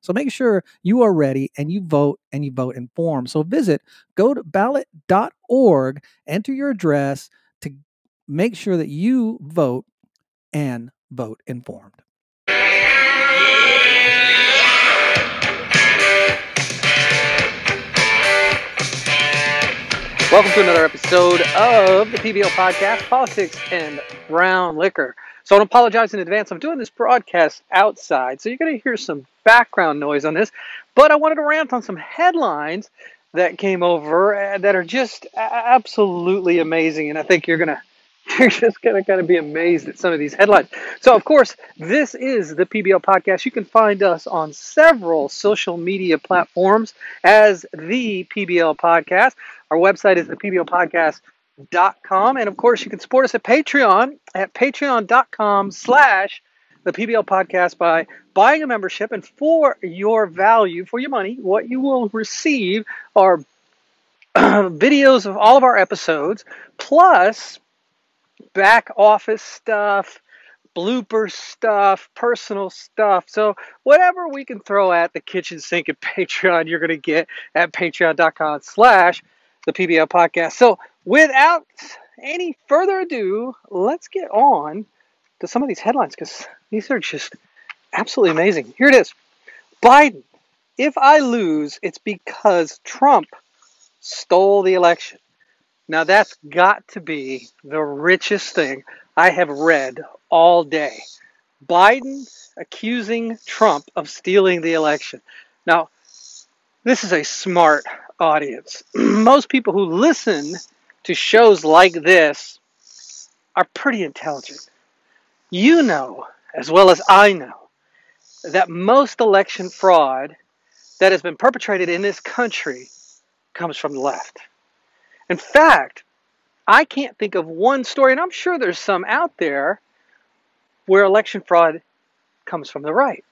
So make sure you are ready and you vote and you vote informed. So visit go to ballot.org, enter your address to make sure that you vote and vote informed. Welcome to another episode of the PBL podcast, Politics and Brown Liquor. So I apologize in advance. I'm doing this broadcast outside, so you're going to hear some background noise on this. But I wanted to rant on some headlines that came over uh, that are just absolutely amazing, and I think you're going to you're just going to kind of be amazed at some of these headlines. So, of course, this is the PBL podcast. You can find us on several social media platforms as the PBL podcast. Our website is the PBL podcast.com. And of course, you can support us at Patreon at patreon.com slash the PBL podcast by buying a membership. And for your value, for your money, what you will receive are videos of all of our episodes, plus back office stuff, blooper stuff, personal stuff. So whatever we can throw at the kitchen sink at Patreon, you're going to get at patreon.com slash the PBL podcast. So without any further ado, let's get on to some of these headlines because these are just absolutely amazing. Here it is Biden, if I lose, it's because Trump stole the election. Now, that's got to be the richest thing I have read all day. Biden accusing Trump of stealing the election. Now, this is a smart audience. Most people who listen to shows like this are pretty intelligent. You know, as well as I know, that most election fraud that has been perpetrated in this country comes from the left. In fact, I can't think of one story, and I'm sure there's some out there, where election fraud comes from the right.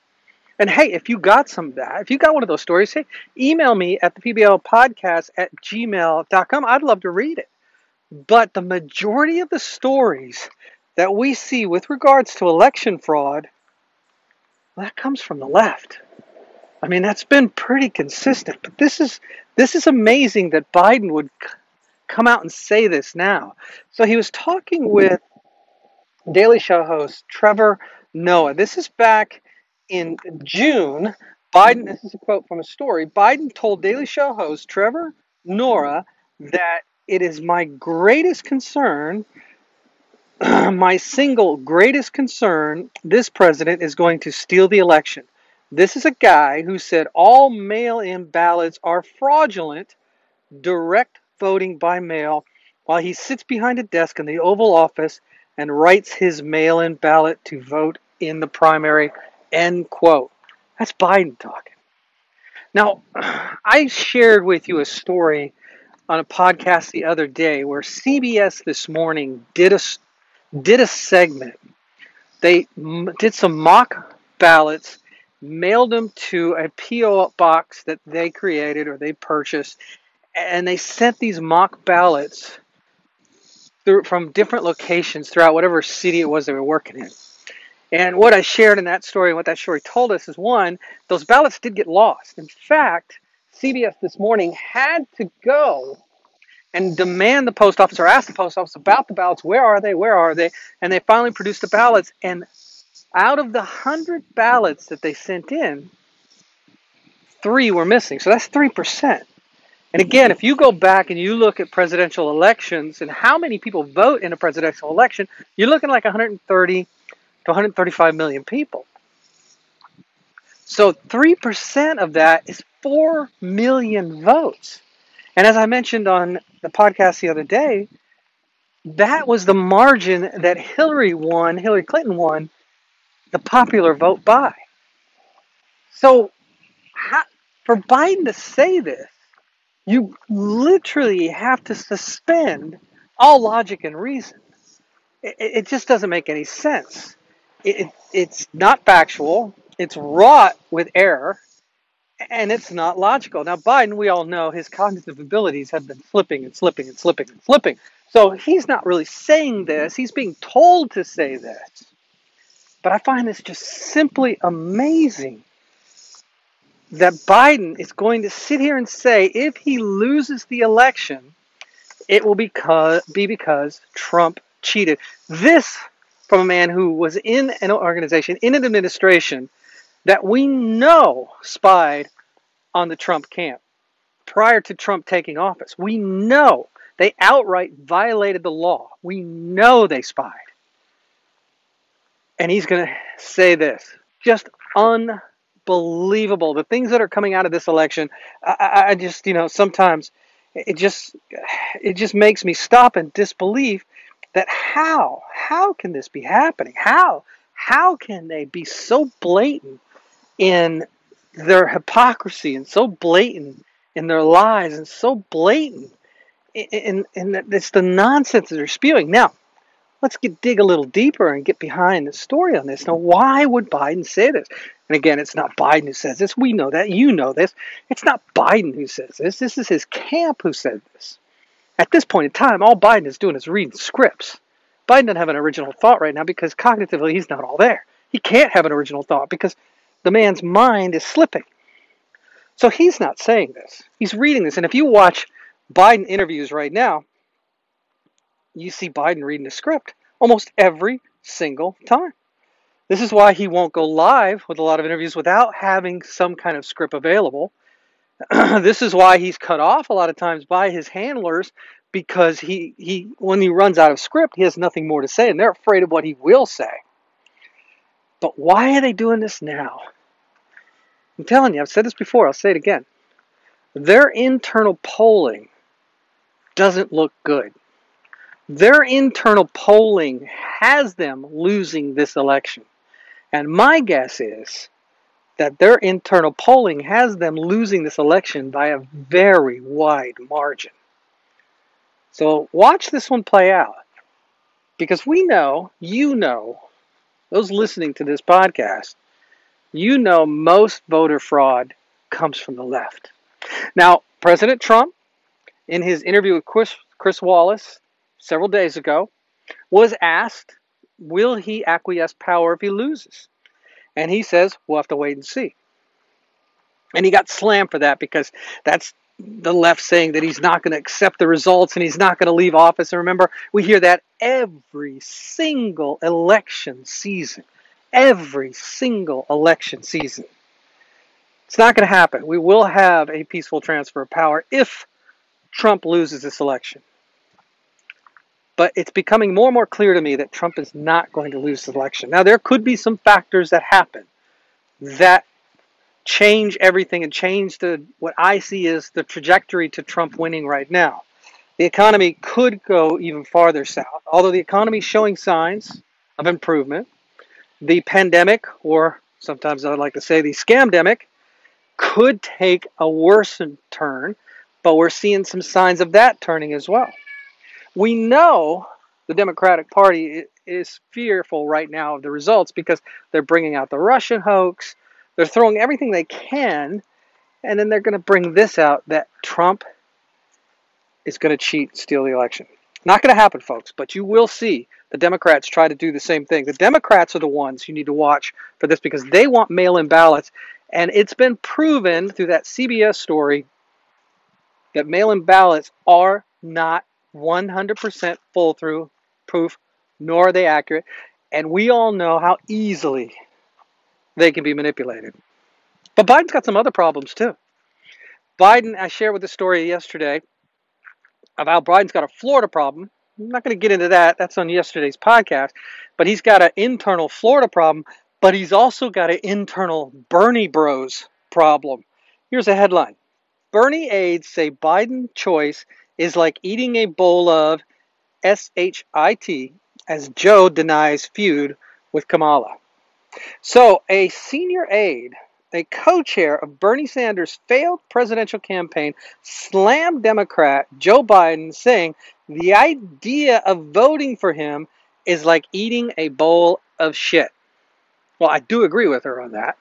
And hey, if you got some of that, if you got one of those stories, hey, email me at the PBL podcast at gmail.com. I'd love to read it. But the majority of the stories that we see with regards to election fraud, well, that comes from the left. I mean, that's been pretty consistent. But this is this is amazing that Biden would come out and say this now. So he was talking with Daily Show host Trevor Noah. This is back in June. Biden, this is a quote from a story. Biden told Daily Show host Trevor Noah that it is my greatest concern, my single greatest concern, this president is going to steal the election. This is a guy who said all mail in ballots are fraudulent, direct voting by mail while he sits behind a desk in the Oval Office and writes his mail in ballot to vote in the primary. End quote. That's Biden talking. Now, I shared with you a story on a podcast the other day where CBS this morning did a did a segment. They did some mock ballots, mailed them to a PO box that they created or they purchased, and they sent these mock ballots through, from different locations throughout whatever city it was they were working in. And what I shared in that story and what that story told us is one, those ballots did get lost. In fact, CBS this morning had to go and demand the post office or ask the post office about the ballots. Where are they? Where are they? And they finally produced the ballots. And out of the 100 ballots that they sent in, three were missing. So that's 3%. And again, if you go back and you look at presidential elections and how many people vote in a presidential election, you're looking like 130 to 135 million people. So 3% of that is 4 million votes. And as I mentioned on the podcast the other day, that was the margin that Hillary won, Hillary Clinton won the popular vote by. So, how, for Biden to say this, you literally have to suspend all logic and reason. It, it just doesn't make any sense. It, it's not factual, it's wrought with error, and it's not logical. Now, Biden, we all know his cognitive abilities have been slipping and slipping and slipping and slipping. So he's not really saying this, he's being told to say this. But I find this just simply amazing that Biden is going to sit here and say if he loses the election, it will be because Trump cheated. This from a man who was in an organization, in an administration that we know spied on the Trump camp prior to Trump taking office. We know they outright violated the law. We know they spied. And he's going to say this just unbelievable. The things that are coming out of this election, I, I just, you know, sometimes it just it just makes me stop in disbelief that how how can this be happening how how can they be so blatant in their hypocrisy and so blatant in their lies and so blatant in, in, in it's the nonsense that they're spewing. Now let's get dig a little deeper and get behind the story on this. Now why would biden say this? And again it's not biden who says this. We know that. You know this. It's not biden who says this. This is his camp who said this. At this point in time, all Biden is doing is reading scripts. Biden doesn't have an original thought right now because cognitively he's not all there. He can't have an original thought because the man's mind is slipping. So he's not saying this. He's reading this. And if you watch Biden interviews right now, you see Biden reading the script almost every single time. This is why he won't go live with a lot of interviews without having some kind of script available this is why he's cut off a lot of times by his handlers because he, he when he runs out of script, he has nothing more to say, and they're afraid of what he will say. But why are they doing this now? I'm telling you, I've said this before, I'll say it again. Their internal polling doesn't look good. Their internal polling has them losing this election. And my guess is that their internal polling has them losing this election by a very wide margin. So watch this one play out. Because we know, you know, those listening to this podcast, you know most voter fraud comes from the left. Now, President Trump, in his interview with Chris, Chris Wallace several days ago, was asked, will he acquiesce power if he loses? And he says, we'll have to wait and see. And he got slammed for that because that's the left saying that he's not going to accept the results and he's not going to leave office. And remember, we hear that every single election season. Every single election season. It's not going to happen. We will have a peaceful transfer of power if Trump loses this election. But it's becoming more and more clear to me that Trump is not going to lose the election. Now, there could be some factors that happen that change everything and change the what I see is the trajectory to Trump winning right now. The economy could go even farther south, although the economy is showing signs of improvement. The pandemic, or sometimes I like to say the scamdemic, could take a worsened turn, but we're seeing some signs of that turning as well. We know the Democratic Party is fearful right now of the results because they're bringing out the Russian hoax. They're throwing everything they can, and then they're going to bring this out that Trump is going to cheat, steal the election. Not going to happen, folks, but you will see the Democrats try to do the same thing. The Democrats are the ones you need to watch for this because they want mail in ballots. And it's been proven through that CBS story that mail in ballots are not 100% full through proof, nor are they accurate. And we all know how easily they can be manipulated. But Biden's got some other problems too. Biden, I shared with the story yesterday of how Biden's got a Florida problem. I'm not going to get into that. That's on yesterday's podcast. But he's got an internal Florida problem, but he's also got an internal Bernie Bros problem. Here's a headline Bernie aides say Biden choice is like eating a bowl of SHIT as Joe denies feud with Kamala. So, a senior aide a co chair of Bernie Sanders' failed presidential campaign, slammed Democrat Joe Biden, saying the idea of voting for him is like eating a bowl of shit. Well, I do agree with her on that.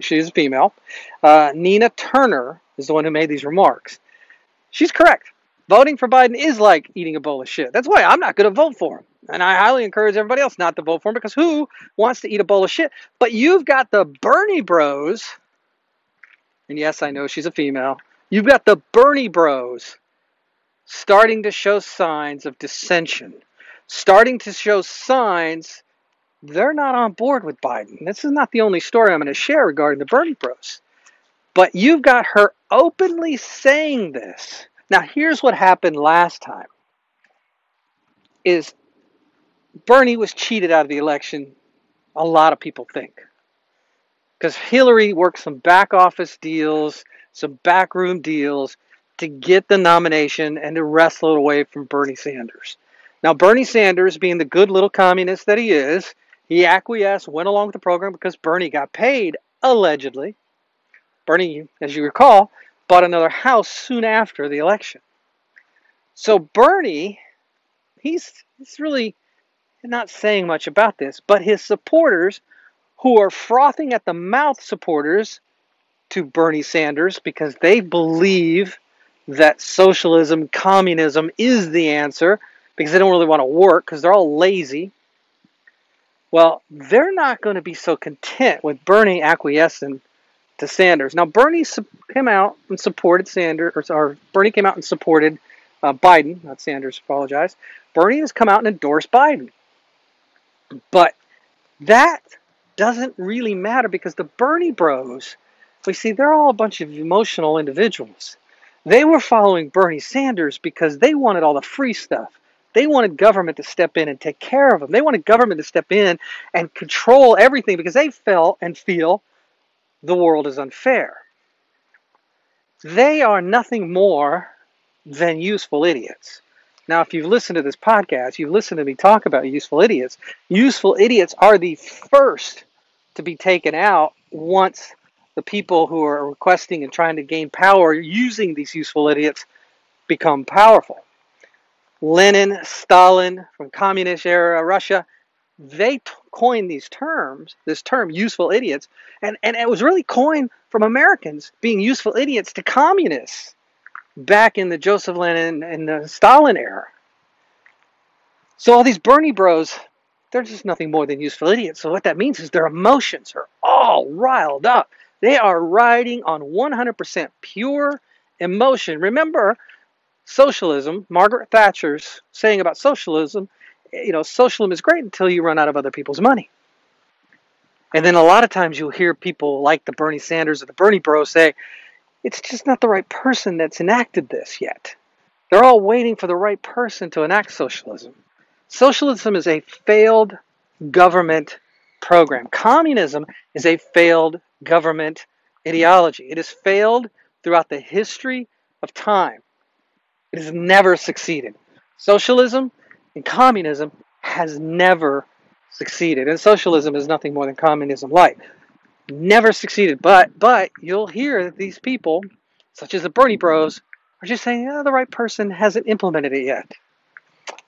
She's a female. Uh, Nina Turner is the one who made these remarks. She's correct. Voting for Biden is like eating a bowl of shit. That's why I'm not going to vote for him. And I highly encourage everybody else not to vote for him because who wants to eat a bowl of shit? But you've got the Bernie bros, and yes, I know she's a female. You've got the Bernie bros starting to show signs of dissension, starting to show signs they're not on board with Biden. This is not the only story I'm going to share regarding the Bernie bros. But you've got her openly saying this. Now, here's what happened last time. Is Bernie was cheated out of the election, a lot of people think. Because Hillary worked some back office deals, some backroom deals to get the nomination and to wrestle it away from Bernie Sanders. Now, Bernie Sanders, being the good little communist that he is, he acquiesced, went along with the program because Bernie got paid, allegedly. Bernie, as you recall, bought another house soon after the election. So Bernie, he's, he's really not saying much about this, but his supporters, who are frothing at the mouth supporters to Bernie Sanders because they believe that socialism, communism is the answer because they don't really want to work because they're all lazy. Well, they're not going to be so content with Bernie acquiescing to Sanders. Now, Bernie came out and supported Sanders, or Bernie came out and supported uh, Biden, not Sanders, apologize. Bernie has come out and endorsed Biden. But that doesn't really matter because the Bernie bros, we see they're all a bunch of emotional individuals. They were following Bernie Sanders because they wanted all the free stuff. They wanted government to step in and take care of them. They wanted government to step in and control everything because they felt and feel the world is unfair. They are nothing more than useful idiots. Now, if you've listened to this podcast, you've listened to me talk about useful idiots. Useful idiots are the first to be taken out once the people who are requesting and trying to gain power using these useful idiots become powerful. Lenin, Stalin, from communist era Russia, they t- coined these terms, this term, useful idiots, and, and it was really coined from Americans being useful idiots to communists back in the Joseph Lenin and the Stalin era. So all these Bernie bros, they're just nothing more than useful idiots. So what that means is their emotions are all riled up. They are riding on 100% pure emotion. Remember, socialism, Margaret Thatcher's saying about socialism, you know, socialism is great until you run out of other people's money. And then a lot of times you'll hear people like the Bernie Sanders or the Bernie Bros say, it's just not the right person that's enacted this yet. They're all waiting for the right person to enact socialism. Socialism is a failed government program. Communism is a failed government ideology. It has failed throughout the history of time. It has never succeeded. Socialism and communism has never succeeded. And socialism is nothing more than communism light never succeeded. But but you'll hear that these people, such as the Bernie Bros, are just saying, oh, the right person hasn't implemented it yet.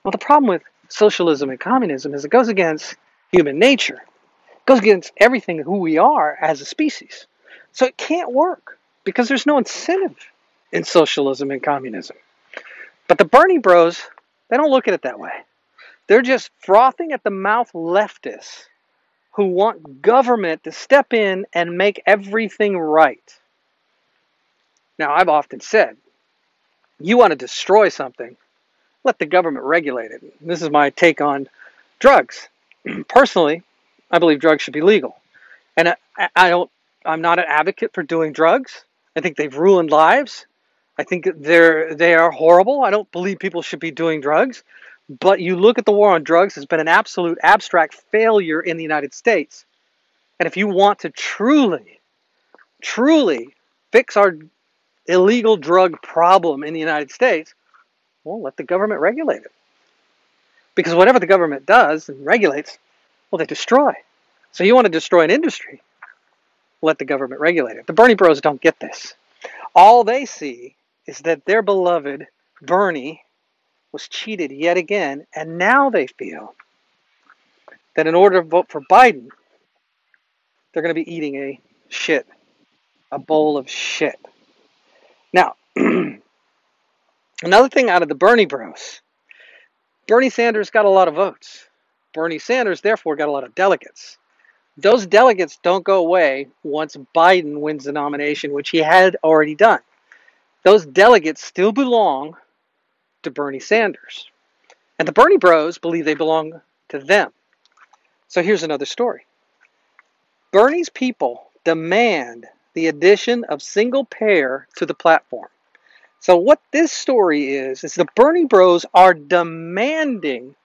Well, the problem with socialism and communism is it goes against human nature. It goes against everything who we are as a species. So it can't work because there's no incentive in socialism and communism. But the Bernie Bros, they don't look at it that way. They're just frothing at the mouth leftists who want government to step in and make everything right. Now, I've often said, you want to destroy something, let the government regulate it. This is my take on drugs. Personally, I believe drugs should be legal. And I, I don't I'm not an advocate for doing drugs. I think they've ruined lives. I think they're they are horrible. I don't believe people should be doing drugs. But you look at the war on drugs, it's been an absolute abstract failure in the United States. And if you want to truly, truly fix our illegal drug problem in the United States, well, let the government regulate it. Because whatever the government does and regulates, well, they destroy. So you want to destroy an industry. let the government regulate it. The Bernie bros don't get this. All they see is that their beloved Bernie was cheated yet again, and now they feel that in order to vote for Biden, they're going to be eating a shit, a bowl of shit. Now, another thing out of the Bernie bros Bernie Sanders got a lot of votes. Bernie Sanders, therefore, got a lot of delegates. Those delegates don't go away once Biden wins the nomination, which he had already done. Those delegates still belong to Bernie Sanders. And the Bernie bros believe they belong to them. So here's another story Bernie's people demand the addition of single payer to the platform. So what this story is is the Bernie Bros are demanding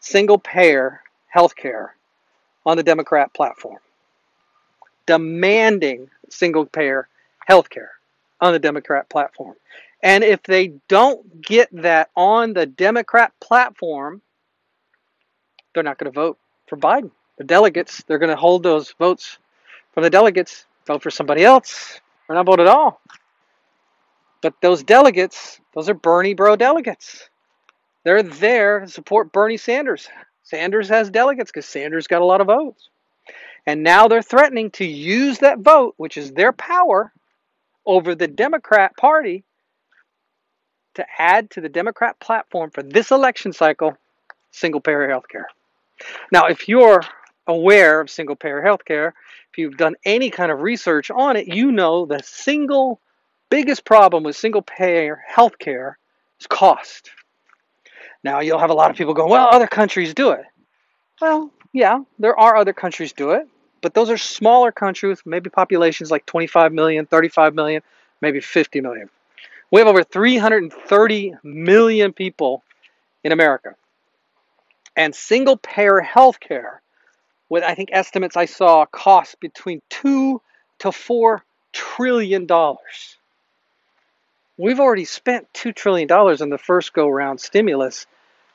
single payer health care on the Democrat platform. Demanding single payer health care on the Democrat platform. And if they don't get that on the Democrat platform, they're not going to vote for Biden. The delegates, they're going to hold those votes from the delegates, vote for somebody else, or not vote at all. But those delegates, those are Bernie bro delegates. They're there to support Bernie Sanders. Sanders has delegates because Sanders got a lot of votes. And now they're threatening to use that vote, which is their power, over the Democrat Party to add to the Democrat platform for this election cycle single payer health care. Now, if you're aware of single payer health care, if you've done any kind of research on it, you know the single biggest problem with single payer health care is cost. Now, you'll have a lot of people going, well, other countries do it. Well, yeah, there are other countries do it, but those are smaller countries, maybe populations like 25 million, 35 million, maybe 50 million. We have over 330 million people in America. And single payer health care, with I think estimates I saw cost between two to four trillion dollars. We've already spent $2 trillion on the first go round stimulus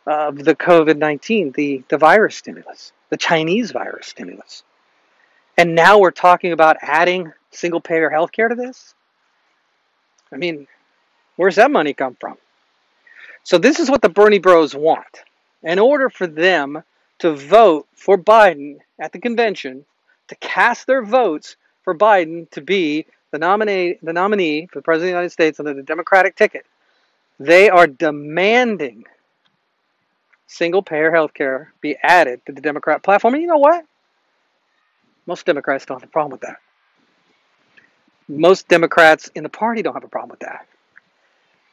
of the COVID 19, the, the virus stimulus, the Chinese virus stimulus. And now we're talking about adding single payer health care to this? I mean, where's that money come from? So, this is what the Bernie bros want. In order for them to vote for Biden at the convention, to cast their votes for Biden to be the nominee, the nominee for the President of the United States under the Democratic ticket, they are demanding single payer health care be added to the Democrat platform. And you know what? Most Democrats don't have a problem with that. Most Democrats in the party don't have a problem with that.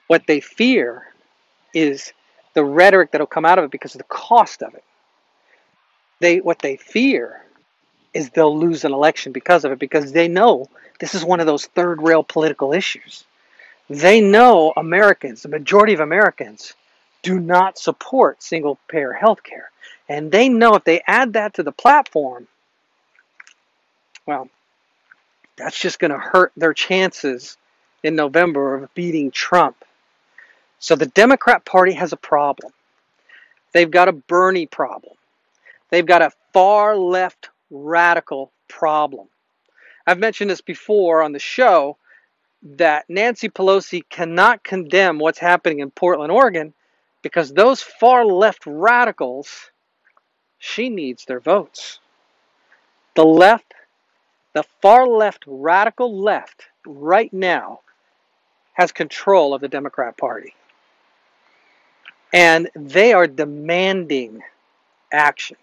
What they fear is the rhetoric that'll come out of it because of the cost of it. They what they fear is they'll lose an election because of it because they know this is one of those third rail political issues. They know Americans, the majority of Americans, do not support single payer health care. And they know if they add that to the platform, well, that's just going to hurt their chances in November of beating Trump. So the Democrat Party has a problem. They've got a Bernie problem. They've got a far left radical problem. I've mentioned this before on the show that Nancy Pelosi cannot condemn what's happening in Portland, Oregon, because those far left radicals, she needs their votes. The left, the far left, radical left, right now, has control of the Democrat Party. And they are demanding action.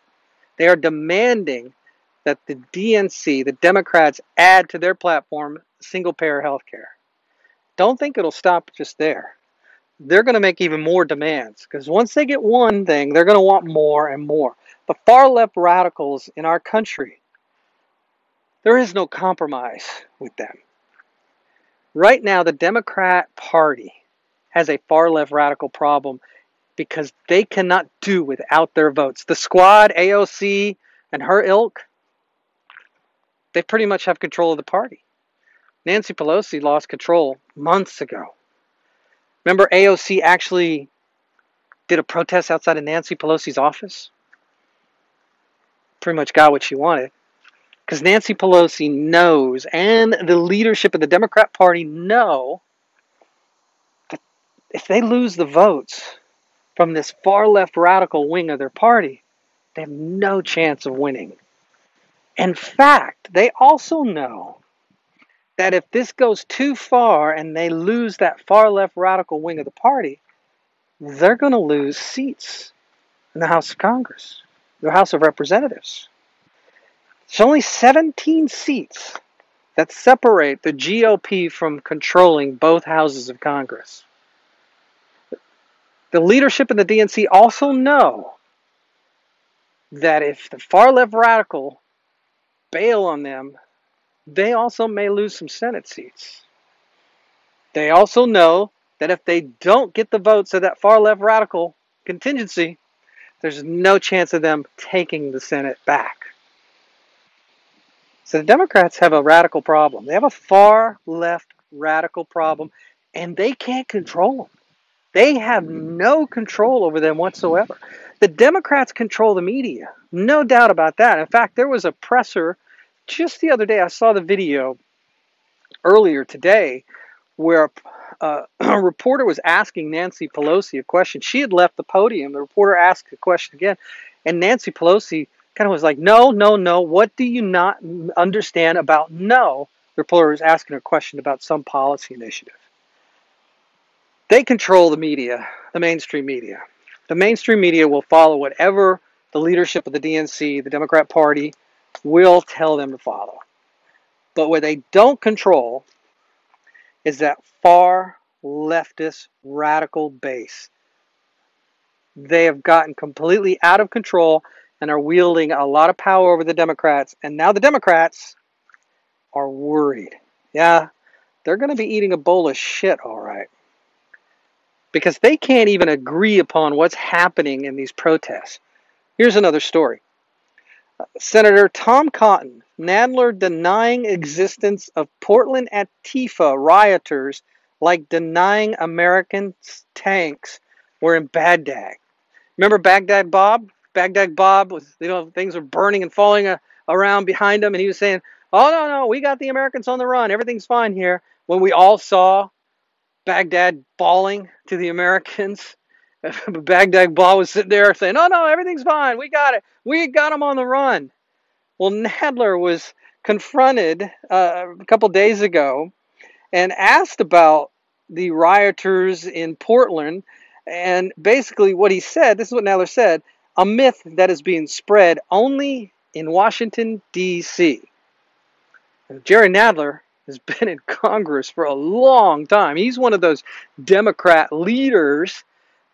They are demanding that the DNC, the Democrats, add to their platform single payer health care. Don't think it'll stop just there. They're going to make even more demands because once they get one thing, they're going to want more and more. The far left radicals in our country, there is no compromise with them. Right now, the Democrat Party has a far left radical problem because they cannot do without their votes. The squad, AOC, and her ilk, they pretty much have control of the party. Nancy Pelosi lost control months ago. Remember, AOC actually did a protest outside of Nancy Pelosi's office? Pretty much got what she wanted Because Nancy Pelosi knows, and the leadership of the Democrat Party know, that if they lose the votes from this far left radical wing of their party, they have no chance of winning. In fact, they also know that if this goes too far and they lose that far left radical wing of the party, they're going to lose seats in the House of Congress, the House of Representatives. There's only 17 seats that separate the GOP from controlling both houses of Congress. The leadership in the DNC also know that if the far left radical bail on them, they also may lose some Senate seats. They also know that if they don't get the votes of that far left radical contingency, there's no chance of them taking the Senate back. So the Democrats have a radical problem. They have a far left radical problem, and they can't control them. They have no control over them whatsoever. The Democrats control the media, no doubt about that. In fact, there was a presser just the other day. I saw the video earlier today where uh, a reporter was asking Nancy Pelosi a question. She had left the podium. The reporter asked the question again, and Nancy Pelosi kind of was like, "No, no, no. What do you not understand about no?" The reporter was asking a question about some policy initiative. They control the media, the mainstream media. The mainstream media will follow whatever the leadership of the DNC, the Democrat Party, will tell them to follow. But what they don't control is that far leftist radical base. They have gotten completely out of control and are wielding a lot of power over the Democrats. And now the Democrats are worried. Yeah, they're going to be eating a bowl of shit, all right because they can't even agree upon what's happening in these protests. Here's another story. Senator Tom Cotton, Nadler denying existence of Portland Antifa rioters like denying American tanks were in Baghdad. Remember Baghdad Bob? Baghdad Bob was, you know, things were burning and falling uh, around behind him, and he was saying, "Oh no, no, we got the Americans on the run. Everything's fine here." When we all saw Baghdad bawling to the Americans. Baghdad Bob was sitting there saying, "No, no, everything's fine. We got it. We got them on the run." Well, Nadler was confronted uh, a couple days ago and asked about the rioters in Portland, and basically what he said. This is what Nadler said: a myth that is being spread only in Washington D.C. Jerry Nadler has been in Congress for a long time. He's one of those Democrat leaders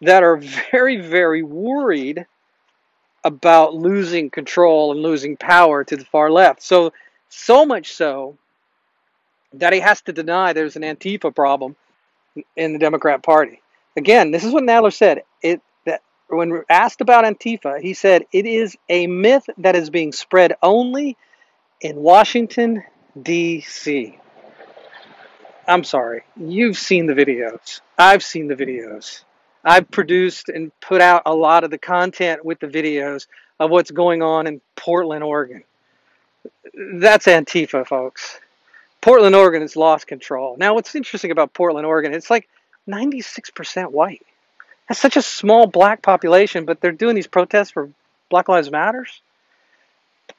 that are very, very worried about losing control and losing power to the far left. So, so much so that he has to deny there's an Antifa problem in the Democrat Party. Again, this is what Nadler said. It when asked about Antifa, he said it is a myth that is being spread only in Washington D.C. I'm sorry. You've seen the videos. I've seen the videos. I've produced and put out a lot of the content with the videos of what's going on in Portland, Oregon. That's Antifa, folks. Portland, Oregon has lost control. Now, what's interesting about Portland, Oregon, it's like 96% white. That's such a small black population, but they're doing these protests for Black Lives Matters.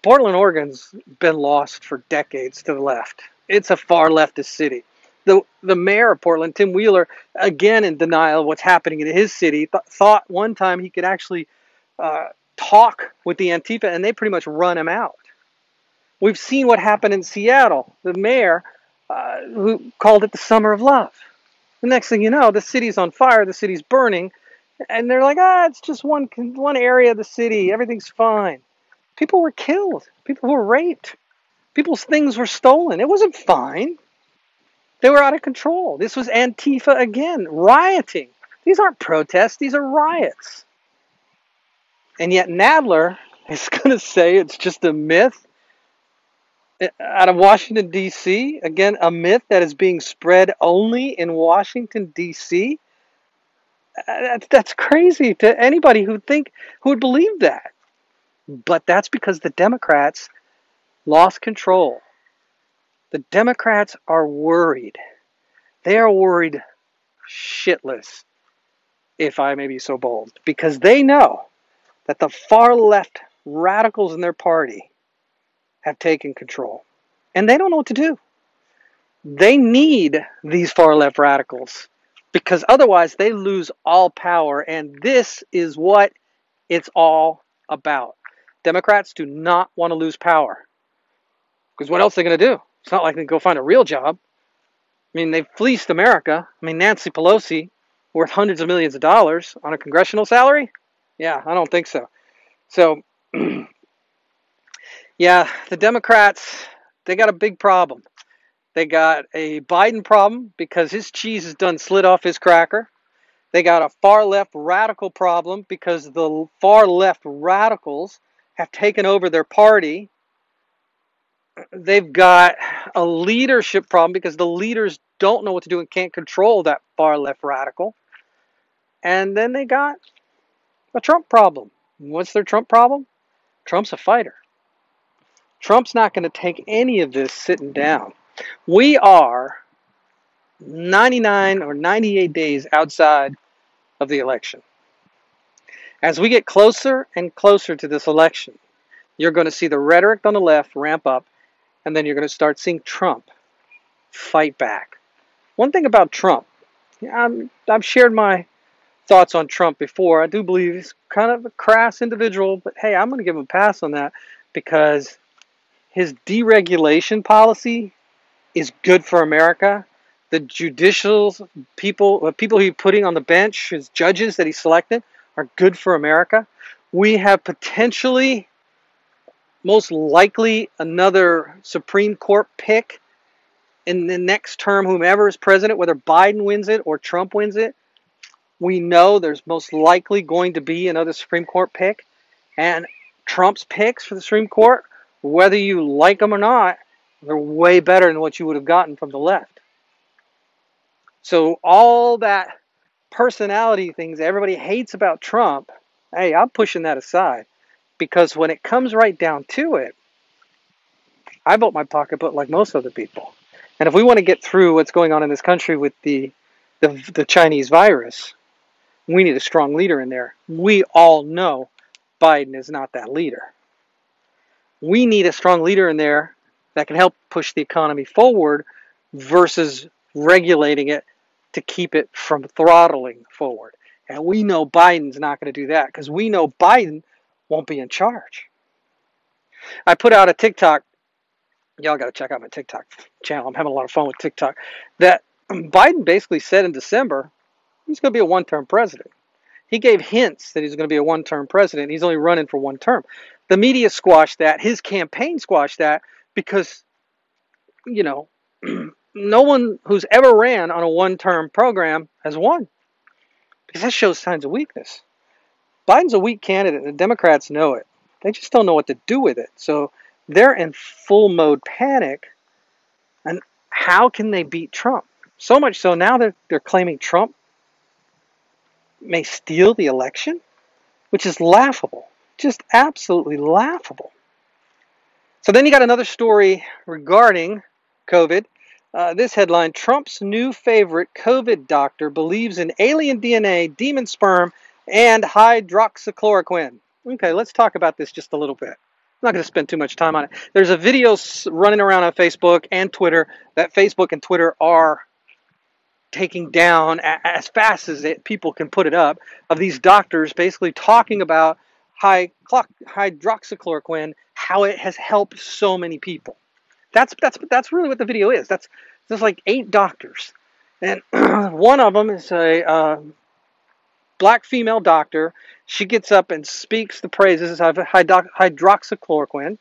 Portland, Oregon's been lost for decades to the left. It's a far leftist city the the mayor of Portland, Tim Wheeler, again in denial of what's happening in his city, th- thought one time he could actually uh, talk with the Antifa, and they pretty much run him out. We've seen what happened in Seattle. The mayor uh, who called it the summer of love. The next thing you know, the city's on fire, the city's burning, and they're like, ah, it's just one one area of the city, everything's fine. People were killed. People were raped. People's things were stolen. It wasn't fine. They were out of control. This was Antifa again, rioting. These aren't protests, these are riots. And yet Nadler is going to say it's just a myth out of Washington, D.C. Again, a myth that is being spread only in Washington, D.C. That's, crazy to anybody who think who would believe that. But that's because the Democrats lost control. The Democrats are worried. They are worried shitless, if I may be so bold, because they know that the far left radicals in their party have taken control. And they don't know what to do. They need these far left radicals because otherwise they lose all power. And this is what it's all about. Democrats do not want to lose power. Because what else are they going to do? It's not like they can go find a real job. I mean, they've fleeced America. I mean, Nancy Pelosi, worth hundreds of millions of dollars on a congressional salary? Yeah, I don't think so. So, yeah, the Democrats, they got a big problem. They got a Biden problem because his cheese is done slid off his cracker. They got a far left radical problem because the far left radicals have taken over their party. They've got a leadership problem because the leaders don't know what to do and can't control that far left radical. And then they got a Trump problem. What's their Trump problem? Trump's a fighter. Trump's not going to take any of this sitting down. We are 99 or 98 days outside of the election. As we get closer and closer to this election, you're going to see the rhetoric on the left ramp up, and then you're going to start seeing Trump fight back. One thing about Trump, I'm, I've shared my thoughts on Trump before. I do believe he's kind of a crass individual, but hey, I'm going to give him a pass on that because his deregulation policy is good for America. The judicial people, the people he's putting on the bench, his judges that he selected, are good for America. We have potentially, most likely, another Supreme Court pick in the next term, whomever is president, whether Biden wins it or Trump wins it. We know there's most likely going to be another Supreme Court pick. And Trump's picks for the Supreme Court, whether you like them or not, they're way better than what you would have gotten from the left. So all that personality things everybody hates about Trump, hey, I'm pushing that aside because when it comes right down to it, I vote my pocketbook like most other people. And if we want to get through what's going on in this country with the, the, the Chinese virus, we need a strong leader in there. We all know Biden is not that leader. We need a strong leader in there that can help push the economy forward versus regulating it to keep it from throttling forward. And we know Biden's not going to do that because we know Biden won't be in charge. I put out a TikTok. Y'all got to check out my TikTok channel. I'm having a lot of fun with TikTok. That Biden basically said in December he's going to be a one term president. He gave hints that he's going to be a one term president. He's only running for one term. The media squashed that. His campaign squashed that because, you know, no one who's ever ran on a one term program has won because that shows signs of weakness. Biden's a weak candidate, and the Democrats know it. They just don't know what to do with it. So they're in full mode panic. And how can they beat Trump? So much so now they're, they're claiming Trump may steal the election, which is laughable. Just absolutely laughable. So then you got another story regarding COVID. Uh, this headline Trump's new favorite COVID doctor believes in alien DNA, demon sperm, and hydroxychloroquine. Okay, let's talk about this just a little bit. I'm not going to spend too much time on it. There's a video running around on Facebook and Twitter that Facebook and Twitter are taking down as fast as it, people can put it up of these doctors basically talking about hydroxychloroquine, how it has helped so many people. That's that's that's really what the video is. That's there's like eight doctors, and one of them is a uh, black female doctor. She gets up and speaks the praises of hydroxychloroquine.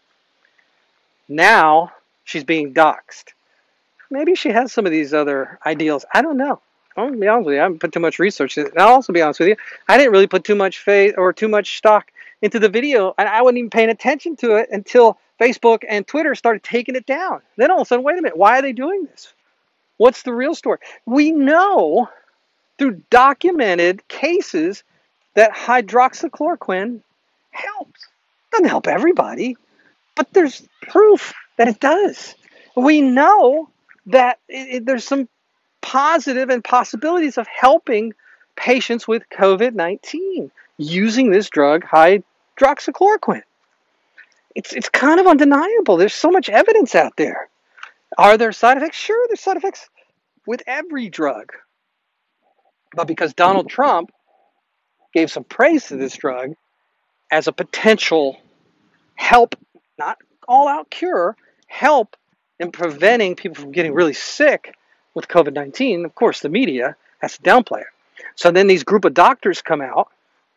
Now she's being doxxed maybe she has some of these other ideals. I don't know. Gonna be honest with you. I haven't put too much research. And I'll also be honest with you. I didn't really put too much faith or too much stock into the video, and I wasn't even paying attention to it until Facebook and Twitter started taking it down. Then all of a sudden, wait a minute, why are they doing this? What's the real story? We know through documented cases that hydroxychloroquine helps. Doesn't help everybody, But there's proof that it does. We know that it, it, there's some positive and possibilities of helping patients with COVID 19 using this drug, hydroxychloroquine. It's, it's kind of undeniable. There's so much evidence out there. Are there side effects? Sure, there's side effects with every drug. But because Donald Trump gave some praise to this drug as a potential help, not all out cure, help in preventing people from getting really sick with COVID 19, of course, the media has to downplay it. So then these group of doctors come out.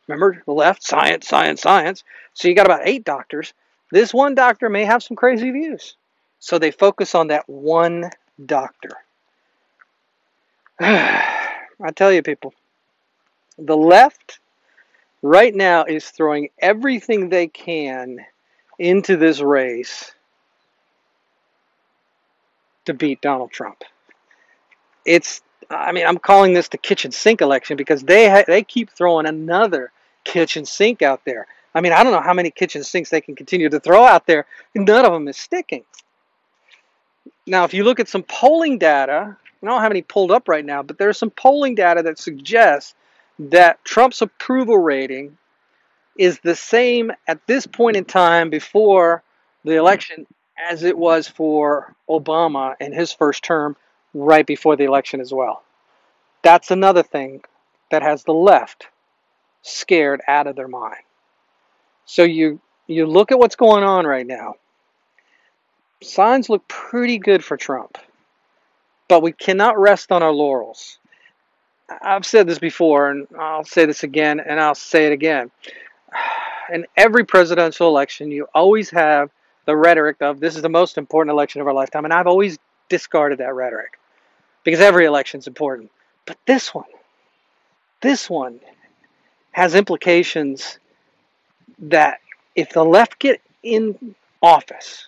Remember the left, science, science, science. So you got about eight doctors. This one doctor may have some crazy views. So they focus on that one doctor. I tell you, people, the left right now is throwing everything they can into this race to beat Donald Trump. It's, I mean, I'm calling this the kitchen sink election because they they keep throwing another kitchen sink out there. I mean, I don't know how many kitchen sinks they can continue to throw out there. None of them is sticking. Now, if you look at some polling data, I don't have any pulled up right now, but there's some polling data that suggests that Trump's approval rating is the same at this point in time before the election as it was for Obama in his first term right before the election as well. That's another thing that has the left scared out of their mind. So you you look at what's going on right now. Signs look pretty good for Trump. But we cannot rest on our laurels. I've said this before and I'll say this again and I'll say it again. In every presidential election, you always have the rhetoric of this is the most important election of our lifetime. And I've always discarded that rhetoric because every election is important. But this one, this one has implications that if the left get in office,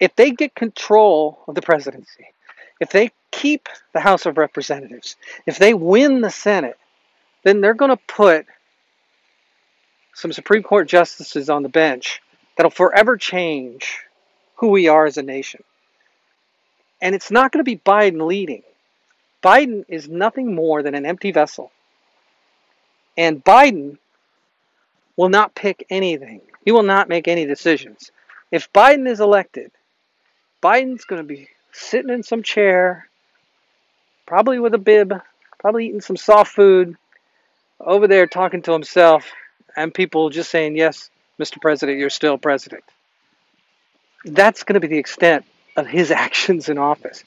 if they get control of the presidency, if they keep the House of Representatives, if they win the Senate, then they're going to put some Supreme Court justices on the bench that'll forever change who we are as a nation. And it's not going to be Biden leading. Biden is nothing more than an empty vessel. And Biden will not pick anything. He will not make any decisions. If Biden is elected, Biden's going to be sitting in some chair, probably with a bib, probably eating some soft food, over there talking to himself, and people just saying, Yes, Mr. President, you're still president. That's going to be the extent of his actions in office.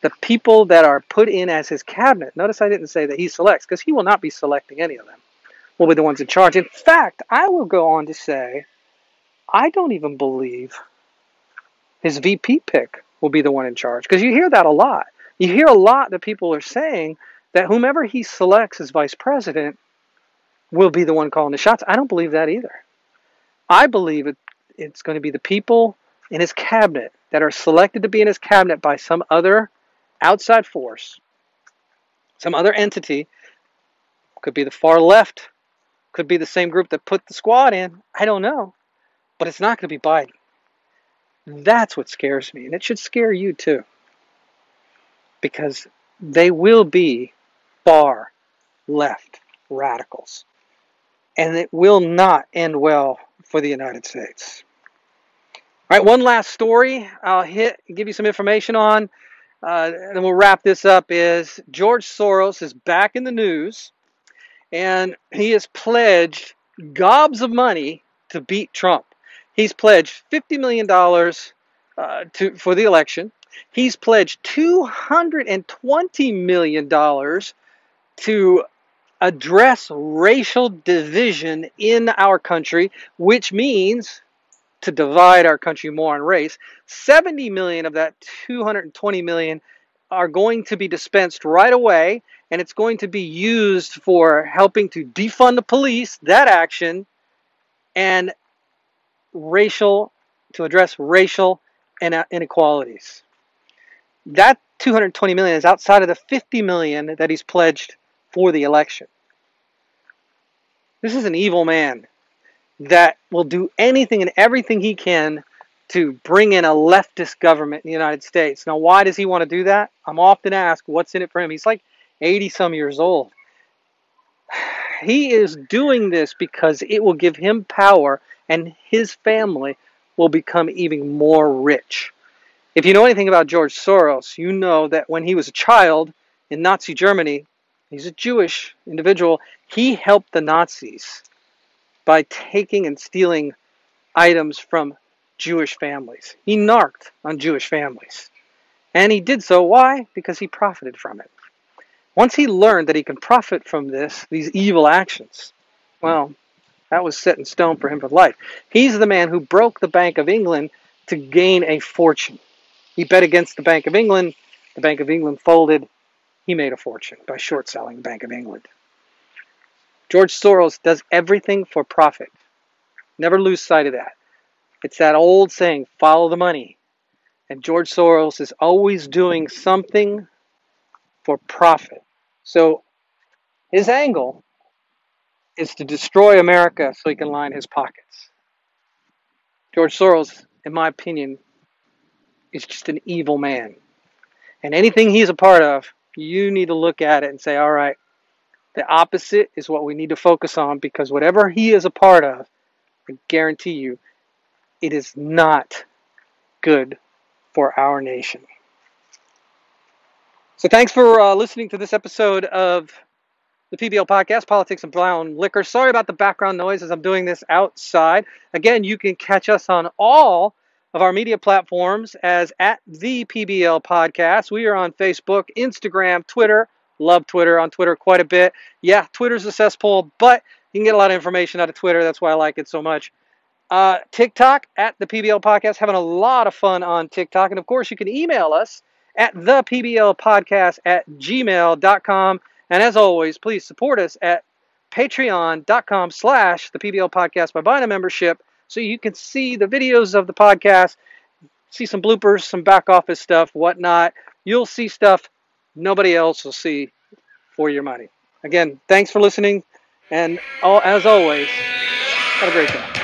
The people that are put in as his cabinet, notice I didn't say that he selects, because he will not be selecting any of them, will be the ones in charge. In fact, I will go on to say, I don't even believe his VP pick will be the one in charge, because you hear that a lot. You hear a lot that people are saying that whomever he selects as vice president will be the one calling the shots. I don't believe that either. I believe it, it's going to be the people in his cabinet that are selected to be in his cabinet by some other outside force, some other entity, could be the far left, could be the same group that put the squad in. I don't know. But it's not going to be Biden. That's what scares me. And it should scare you too. Because they will be far left radicals. And it will not end well for the United States. All right, one last story I'll hit, give you some information on, uh, and we'll wrap this up. Is George Soros is back in the news, and he has pledged gobs of money to beat Trump. He's pledged fifty million dollars uh, to for the election. He's pledged two hundred and twenty million dollars to address racial division in our country, which means to divide our country more on race. 70 million of that 220 million are going to be dispensed right away, and it's going to be used for helping to defund the police, that action, and racial, to address racial inequalities. That 220 million is outside of the 50 million that he's pledged for the election. This is an evil man that will do anything and everything he can to bring in a leftist government in the United States. Now, why does he want to do that? I'm often asked, what's in it for him? He's like 80 some years old. He is doing this because it will give him power and his family will become even more rich. If you know anything about George Soros, you know that when he was a child in Nazi Germany, he's a Jewish individual, he helped the Nazis by taking and stealing items from Jewish families. He narked on Jewish families. And he did so, why? Because he profited from it. Once he learned that he can profit from this, these evil actions, well, that was set in stone for him for life. He's the man who broke the Bank of England to gain a fortune. He bet against the Bank of England. The Bank of England folded. He made a fortune by short selling the Bank of England. George Soros does everything for profit. Never lose sight of that. It's that old saying, follow the money. And George Soros is always doing something for profit. So his angle is to destroy America so he can line his pockets. George Soros, in my opinion, is just an evil man. And anything he's a part of, you need to look at it and say, all right, the opposite is what we need to focus on because whatever he is a part of, I guarantee you, it is not good for our nation. So, thanks for uh, listening to this episode of the PBL podcast, Politics and Brown Liquor. Sorry about the background noise as I'm doing this outside. Again, you can catch us on all of our media platforms as at the PBL podcast. We are on Facebook, Instagram, Twitter. Love Twitter on Twitter quite a bit. Yeah, Twitter's a cesspool, but you can get a lot of information out of Twitter. That's why I like it so much. Uh, TikTok at the PBL Podcast, having a lot of fun on TikTok. And of course, you can email us at the PBL Podcast at gmail.com. And as always, please support us at patreon.com slash the PBL Podcast by buying a membership so you can see the videos of the podcast, see some bloopers, some back office stuff, whatnot. You'll see stuff nobody else will see for your money. Again, thanks for listening. And as always, have a great day.